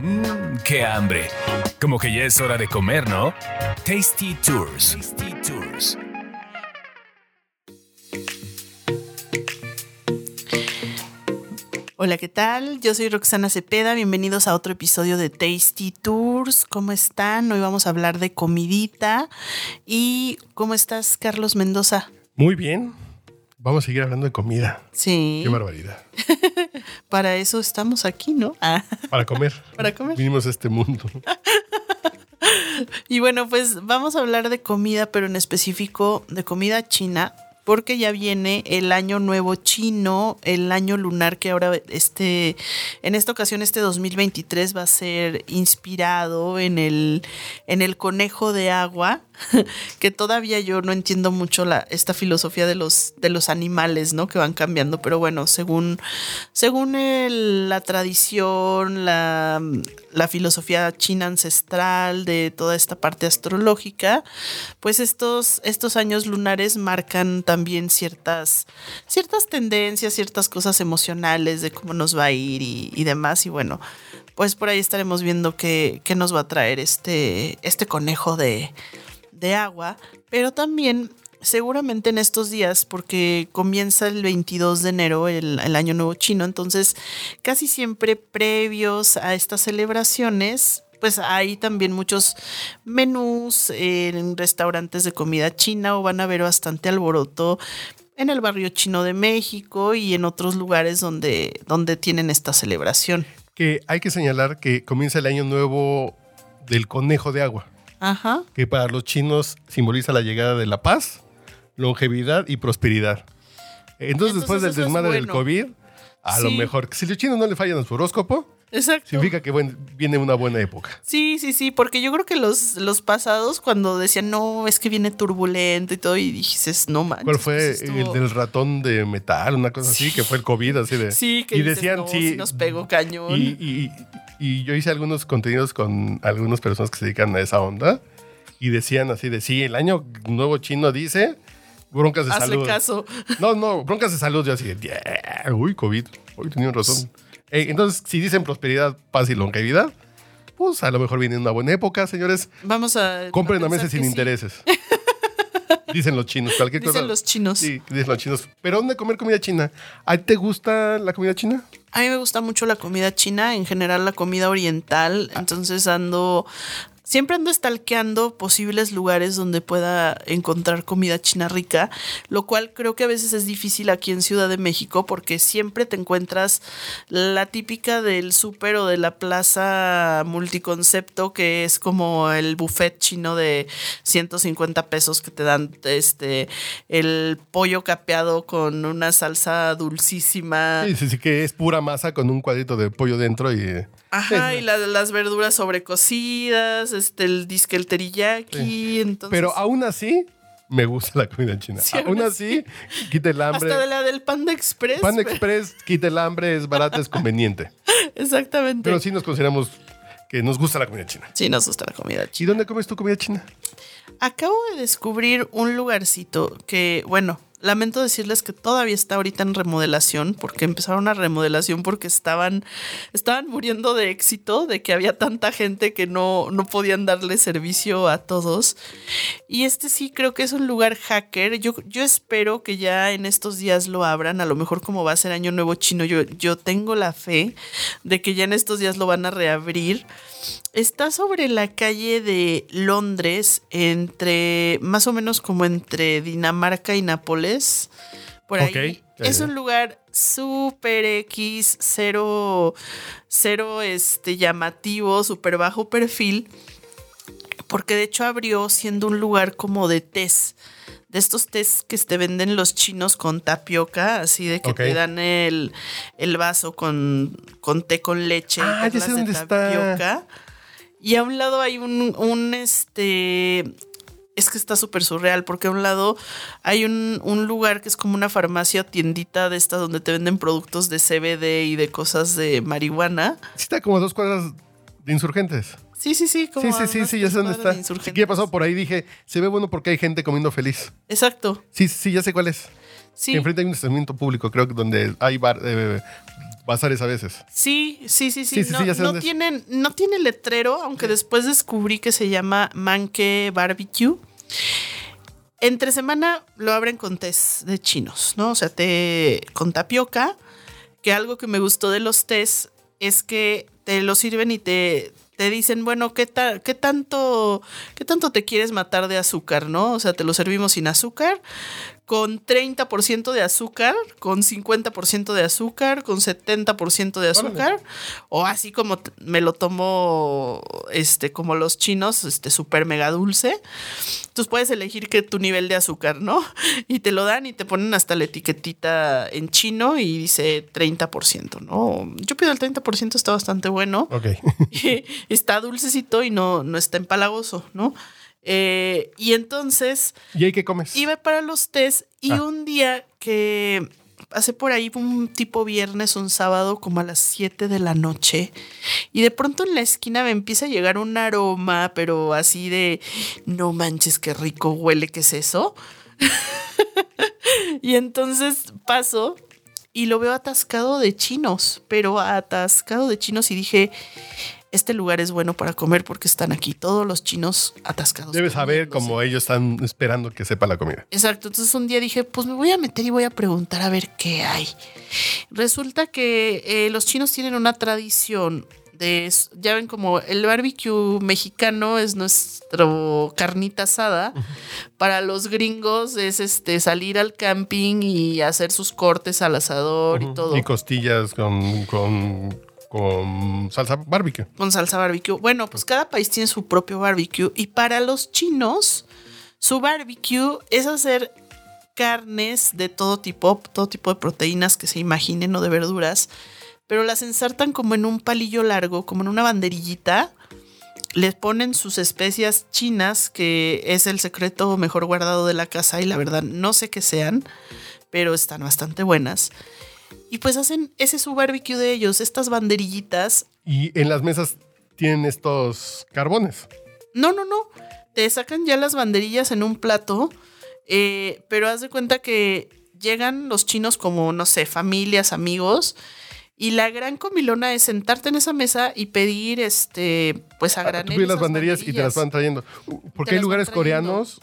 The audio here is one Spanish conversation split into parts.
Mmm, qué hambre. Como que ya es hora de comer, ¿no? Tasty Tours. Tasty Tours. Hola, ¿qué tal? Yo soy Roxana Cepeda. Bienvenidos a otro episodio de Tasty Tours. ¿Cómo están? Hoy vamos a hablar de comidita. ¿Y cómo estás, Carlos Mendoza? Muy bien. Vamos a seguir hablando de comida. Sí. Qué barbaridad. Para eso estamos aquí, ¿no? Ah, Para comer. Para comer. Vinimos a este mundo. Y bueno, pues vamos a hablar de comida, pero en específico de comida china, porque ya viene el año nuevo chino, el año lunar que ahora este en esta ocasión este 2023 va a ser inspirado en el en el conejo de agua, que todavía yo no entiendo mucho la esta filosofía de los de los animales, ¿no? que van cambiando, pero bueno, según según el- la tradición, la la filosofía china ancestral de toda esta parte astrológica, pues estos, estos años lunares marcan también ciertas, ciertas tendencias, ciertas cosas emocionales de cómo nos va a ir y, y demás. Y bueno, pues por ahí estaremos viendo qué, qué nos va a traer este, este conejo de, de agua, pero también seguramente en estos días, porque comienza el 22 de enero el, el año nuevo chino, entonces casi siempre previos a estas celebraciones, pues hay también muchos menús en restaurantes de comida china o van a ver bastante alboroto en el barrio chino de México y en otros lugares donde, donde tienen esta celebración. Que hay que señalar que comienza el año nuevo del conejo de agua, Ajá. que para los chinos simboliza la llegada de la paz, longevidad y prosperidad. Entonces, después del desmadre del. COVID, a lo mejor, si los chinos no le fallan a su horóscopo, Exacto. significa que buen- viene una buena época. Sí, sí, sí, porque yo creo que los, los pasados cuando decían, no, es que viene turbulento y todo, y dices, no manches. ¿Cuál fue pues el del ratón de metal? Una cosa así, que fue el COVID, así de... Sí, que y dices, decían, no, sí, nos pegó cañón. Y, y- y yo hice algunos contenidos con algunas personas que se dedican a esa onda y decían así de, sí, el año nuevo chino dice broncas de Hazle salud. caso. No, no, broncas de salud. Yo así de, "Yeah, uy, COVID. Hoy tenían razón. Eh, entonces, si dicen prosperidad, paz y longevidad, pues a lo mejor viene una buena época, señores. Vamos a. Compren a meses sin sí. intereses. Dicen los chinos, cualquier cosa. Dicen los chinos. Sí, dicen los chinos. ¿Pero dónde comer comida china? ¿A ti te gusta la comida china? A mí me gusta mucho la comida china, en general la comida oriental, Ah. entonces ando, siempre ando stalkeando posibles lugares donde pueda encontrar comida china rica, lo cual creo que a veces es difícil aquí en Ciudad de México porque siempre te encuentras la típica del súper o de la plaza multiconcepto que es como el buffet chino de 150 pesos que te dan este el pollo capeado con una salsa dulcísima. Sí, sí, sí, que es pura masa con un cuadrito de pollo dentro y... Ajá, Sí. y la- las verduras sobrecocidas, este, el disque el teriyaki, entonces... Pero aún así, me gusta la comida china. Sí, aún así, quita el hambre. hasta de la del Panda Express. Pan pero- Express, quita el hambre, es barato, es conveniente. Exactamente. Pero sí nos consideramos que nos gusta la comida china. Sí, nos gusta la comida ¿Y china. dónde comes tu comida china? Acabo de descubrir un lugarcito que, bueno, lamento decirles que todavía está ahorita en remodelación, porque empezaron una remodelación porque estaban, estaban muriendo de éxito, de que había tanta gente que no, no podían darle servicio a todos. Y este sí creo que es un lugar hacker. Yo, yo espero que ya en estos días lo abran. A lo mejor como va a ser Año Nuevo Chino, yo, yo tengo la fe de que ya en estos días lo van a reabrir. Está sobre la calle de Londres, entre más o menos como entre Dinamarca y Nápoles. Por ahí. Es un lugar súper X, cero, cero este, llamativo, súper bajo perfil. Porque de hecho abrió siendo un lugar como de tés. De estos tés que te venden los chinos con tapioca, así de que te dan el, el vaso con, con té con leche Ah, y ya sé dónde está. Y a un lado hay un, un este. Es que está súper surreal, porque a un lado hay un, un lugar que es como una farmacia tiendita de estas donde te venden productos de CBD y de cosas de marihuana. Sí está como dos cuadras de insurgentes. Sí, sí, sí. como Sí, sí, sí, sí, ya sé dónde está. Sí, que he pasado por ahí dije, se ve bueno porque hay gente comiendo feliz. Exacto. Sí, sí, ya sé cuál es. sí. Enfrente hay un estacionamiento público, creo que donde hay bar, eh, bazares a veces. Sí, sí, sí, sí. Sí, sí, no, sí, ya sé no tienen, no tiene letrero, aunque después descubrí que se llama Manque Barbecue. Entre semana lo abren con tés de chinos, ¿no? O sea, té con tapioca, que algo que me gustó de los tés es que te lo sirven y te, te dicen, bueno, ¿qué, ta- qué, tanto, ¿qué tanto te quieres matar de azúcar, no? O sea, te lo servimos sin azúcar, con 30% de azúcar, con 50% de azúcar, con 70% de azúcar, o así como me lo tomo, este, como los chinos, este, súper mega dulce. Entonces puedes elegir que tu nivel de azúcar, ¿no? Y te lo dan y te ponen hasta la etiquetita en chino y dice 30%, ¿no? Yo pido el 30%, está bastante bueno. Ok. está dulcecito y no, no está empalagoso, ¿no? Eh, y entonces ¿Y ahí qué comes? iba para los test y Ah. un día que pasé por ahí un tipo viernes, un sábado, como a las 7 de la noche, y de pronto en la esquina me empieza a llegar un aroma, pero así de, no manches, qué rico huele, ¿qué es eso? y entonces paso y lo veo atascado de chinos, pero atascado de chinos y dije, este lugar es bueno para comer porque están aquí todos los chinos atascados. Debes saber comiéndose". cómo ellos están esperando que sepa la comida. Exacto, entonces un día dije, pues me voy a meter y voy a preguntar a ver qué hay. Resulta que eh, los chinos tienen una tradición de, ya ven como el barbecue mexicano es nuestro carnita asada, para los gringos es este salir al camping y hacer sus cortes al asador y todo. Y costillas con, con, con salsa barbecue. con salsa barbecue. Bueno, pues cada país tiene su propio barbecue y para los chinos su barbecue es hacer carnes de todo tipo, todo tipo de proteínas que se imaginen o de verduras, pero las ensartan como en un palillo largo, como en una banderillita. Les ponen sus especias chinas, que es el secreto mejor guardado de la casa y la verdad no sé qué sean, pero están bastante buenas. Y pues hacen ese es su barbecue de ellos, estas banderillitas Y en las mesas tienen estos carbones. No, no, no. Te sacan ya las banderillas en un plato, eh, pero haz de cuenta que llegan los chinos como, no sé, familias, amigos, y la gran comilona es sentarte en esa mesa y pedir, este, pues a Ah, Tú granel pides las banderillas y te las van trayendo. Porque hay lugares coreanos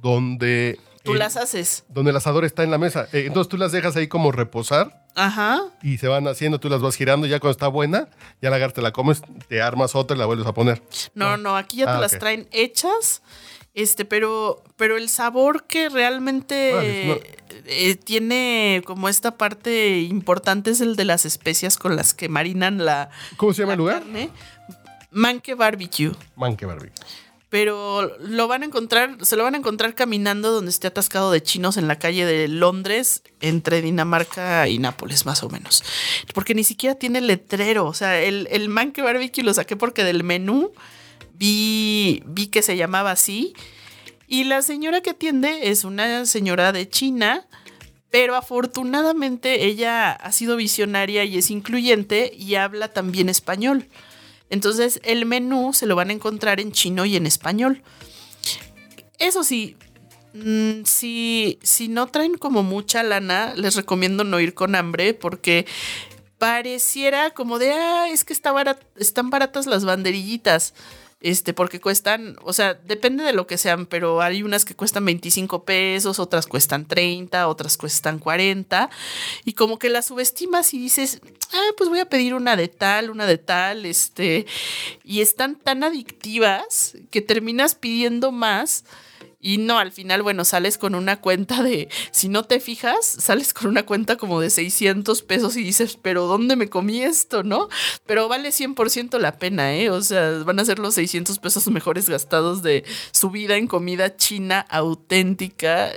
donde, Tú las haces. donde el asador está en la mesa. Eh, entonces tú las dejas ahí como reposar Ajá. y se van haciendo, tú las vas girando. Ya cuando está buena, ya la agarras, te la comes, te armas otra y la vuelves a poner. No, no, aquí ya te Ah, las traen hechas. Este, pero, pero el sabor que realmente no. eh, tiene como esta parte importante es el de las especias con las que marinan la, ¿Cómo se llama la el lugar? carne. Manque Barbecue. Manque Barbecue. Pero lo van a encontrar, se lo van a encontrar caminando donde esté atascado de chinos en la calle de Londres, entre Dinamarca y Nápoles, más o menos. Porque ni siquiera tiene letrero. O sea, el, el Manque Barbecue lo saqué porque del menú vi, vi que se llamaba así. Y la señora que atiende es una señora de China, pero afortunadamente ella ha sido visionaria y es incluyente y habla también español. Entonces el menú se lo van a encontrar en chino y en español. Eso sí, mm, si, si no traen como mucha lana, les recomiendo no ir con hambre porque pareciera como de, ah, es que están baratas las banderillitas. Este, porque cuestan, o sea, depende de lo que sean, pero hay unas que cuestan 25 pesos, otras cuestan 30, otras cuestan 40, y como que las subestimas y dices, ah, pues voy a pedir una de tal, una de tal, este, y están tan adictivas que terminas pidiendo más. Y no, al final, bueno, sales con una cuenta de, si no te fijas, sales con una cuenta como de 600 pesos y dices, pero ¿dónde me comí esto, no? Pero vale 100% la pena, ¿eh? O sea, van a ser los 600 pesos mejores gastados de su vida en comida china auténtica,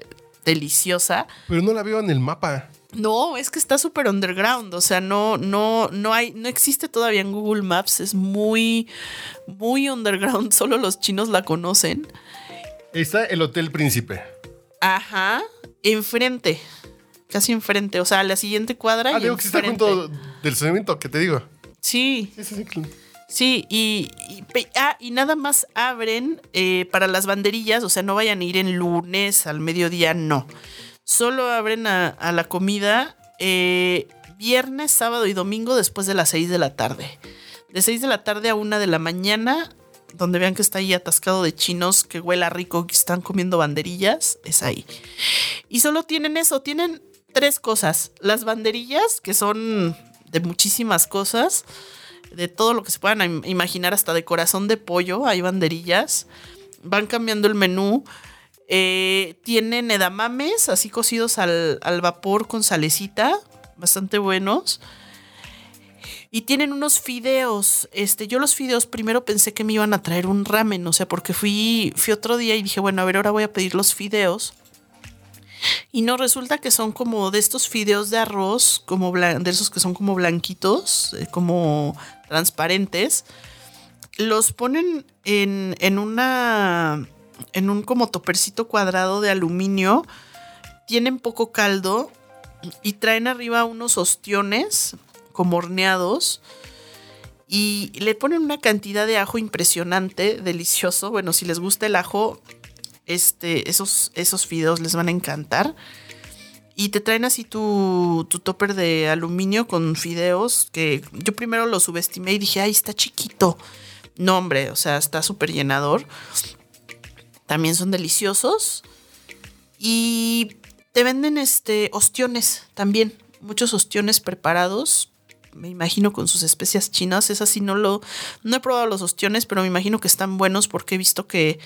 deliciosa. Pero no la veo en el mapa. No, es que está súper underground, o sea, no, no, no hay, no existe todavía en Google Maps, es muy, muy underground, solo los chinos la conocen. Está el Hotel Príncipe. Ajá, enfrente, casi enfrente, o sea, a la siguiente cuadra Ah, y digo que está junto del estacionamiento que te digo. Sí, Sí, sí, sí. sí, y, y, ah, y nada más abren eh, para las banderillas, o sea, no vayan a ir en lunes al mediodía, no. Solo abren a, a la comida eh, viernes, sábado y domingo después de las 6 de la tarde. De 6 de la tarde a 1 de la mañana, donde vean que está ahí atascado de chinos, que huela rico, que están comiendo banderillas, es ahí. Y solo tienen eso, tienen tres cosas. Las banderillas, que son de muchísimas cosas, de todo lo que se puedan im- imaginar, hasta de corazón de pollo, hay banderillas. Van cambiando el menú. Eh, tienen edamames, así cocidos al, al vapor con salecita, bastante buenos. Y tienen unos fideos. Este, yo los fideos primero pensé que me iban a traer un ramen, o sea, porque fui, fui otro día y dije, bueno, a ver, ahora voy a pedir los fideos. Y no, resulta que son como de estos fideos de arroz, como de esos que son como blanquitos, eh, como transparentes. Los ponen en, en una. en un como topercito cuadrado de aluminio. Tienen poco caldo y traen arriba unos ostiones como horneados. Y le ponen una cantidad de ajo impresionante, delicioso. Bueno, si les gusta el ajo, este, esos, esos fideos les van a encantar. Y te traen así tu, tu topper de aluminio con fideos que yo primero lo subestimé y dije, ay, está chiquito. No, hombre, o sea, está súper llenador. También son deliciosos. Y te venden este ostiones también. Muchos ostiones preparados. Me imagino con sus especias chinas. Es así, no lo. No he probado los ostiones, pero me imagino que están buenos porque he visto que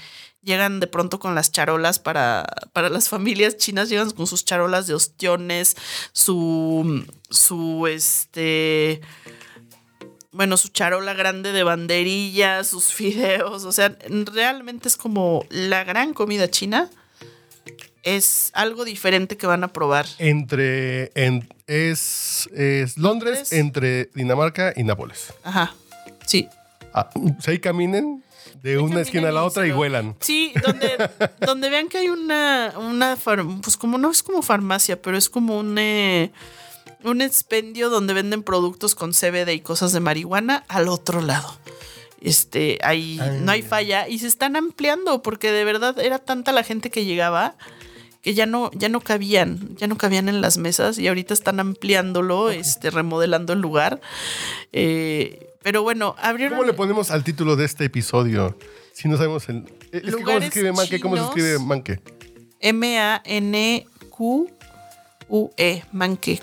llegan de pronto con las charolas para, para las familias chinas, llegan con sus charolas de ostiones, su, su este, bueno, su charola grande de banderillas, sus fideos, o sea, realmente es como la gran comida china. Es algo diferente que van a probar. Entre. en- es, es Londres, Londres. entre Dinamarca y Nápoles. Ajá. Sí. Ah, o sea, ahí caminen de una esquina a la otra se y huelan. Sí, donde, donde vean que hay una, una far- pues como no es como farmacia, pero es como un, eh, un expendio donde venden productos con CBD y cosas de marihuana al otro lado. Este, ahí no hay falla y se están ampliando porque de verdad era tanta la gente que llegaba que ya no, ya no cabían, ya no cabían en las mesas y ahorita están ampliándolo, este, remodelando el lugar. Eh, pero bueno, abrieron. ¿Cómo le ponemos al título de este episodio? Si no sabemos el. Es que ¿cómo se escribe manque? ¿Cómo se escribe manque? M-A-N-Q-U-E, Manque.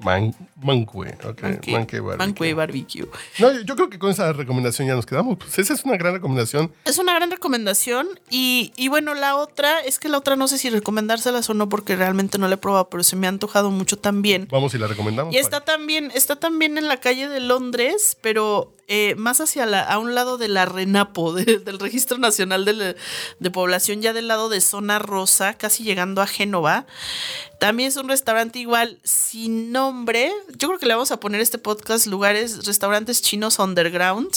Man, manque. Ok, Manque, manque barbecue. Manque Barbecue. No, yo, yo creo que con esa recomendación ya nos quedamos. Pues esa es una gran recomendación. Es una gran recomendación. Y, y bueno, la otra, es que la otra no sé si recomendárselas o no, porque realmente no la he probado, pero se me ha antojado mucho también. Vamos y la recomendamos. Y está también, está también en la calle de Londres, pero eh, más hacia la, a un lado de la Renapo, de- del Registro Nacional de, la- de Población, ya del lado de Zona Rosa, casi llegando a Génova. También es un restaurante igual sin nombre. Yo creo que le vamos a poner este podcast lugares, restaurantes chinos underground,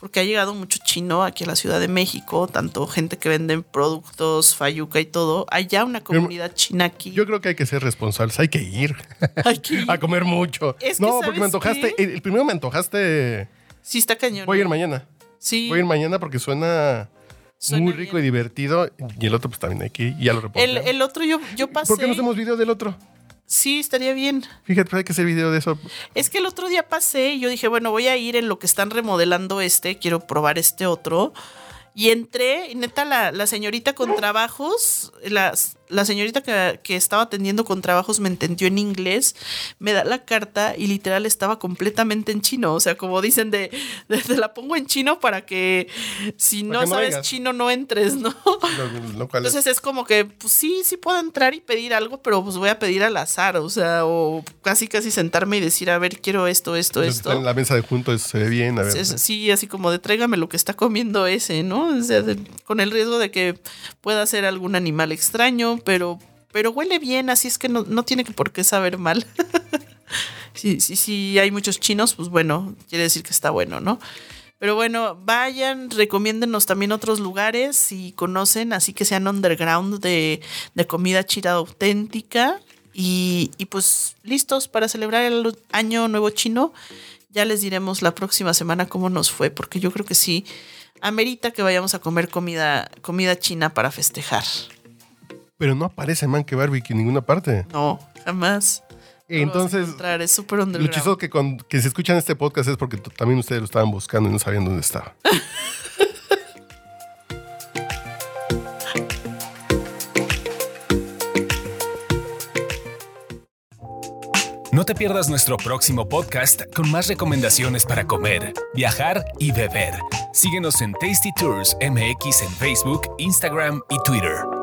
porque ha llegado mucho chino aquí a la Ciudad de México, tanto gente que vende productos, fayuca y todo. Hay ya una comunidad china aquí. Yo creo que hay que ser responsables. Hay que ir Hay que ir. a comer mucho. Es que, no, porque me ¿sabes antojaste. El, el primero me antojaste. Sí, está cañón. Voy a ir mañana. Sí. Voy a ir mañana porque suena, Suena muy rico bien. y divertido. Y el otro, pues también hay que ir. Y ya lo reporté. El, el otro yo, yo pasé. ¿Por qué no hacemos video del otro? Sí, estaría bien. Fíjate, pues hay que hacer video de eso. Es que el otro día pasé y yo dije, bueno, voy a ir en lo que están remodelando este, quiero probar este otro. Y entré, y neta, la, la señorita con trabajos, la, la señorita que, que estaba atendiendo con trabajos me entendió en inglés, me da la carta y literal estaba completamente en chino. O sea, como dicen, de, de- te la pongo en chino para que si no que sabes chino no entres, ¿no? Lo, lo cual es- Entonces es como que, pues sí, sí puedo entrar y pedir algo, pero pues voy a pedir al azar, o sea, o casi casi sentarme y decir, a ver, quiero esto, esto, Los esto. en la mesa de juntos se ve bien. A ver. Es- sí, así como de tráigame lo que está comiendo ese, ¿no? O sea, con el riesgo de que pueda ser algún animal extraño, pero, pero huele bien, así es que no, no tiene por qué saber mal. sí, sí, hay muchos chinos, pues bueno, quiere decir que está bueno, ¿no? Pero bueno, vayan, recomiéndenos también otros lugares si conocen, así que sean underground de, de comida china auténtica. Y, y pues listos para celebrar el año nuevo chino. Ya les diremos la próxima semana cómo nos fue, porque yo creo que sí, amerita que vayamos a comer comida, comida china para festejar. Pero no aparece Manque Barbecue en ninguna parte. No, jamás. Entonces, Entrar, es súper lo chistoso que, cuando, que si escuchan este podcast es porque también ustedes lo estaban buscando y no sabían dónde estaba. No te pierdas nuestro próximo podcast con más recomendaciones para comer, viajar y beber. Síguenos en Tasty Tours MX en Facebook, Instagram y Twitter.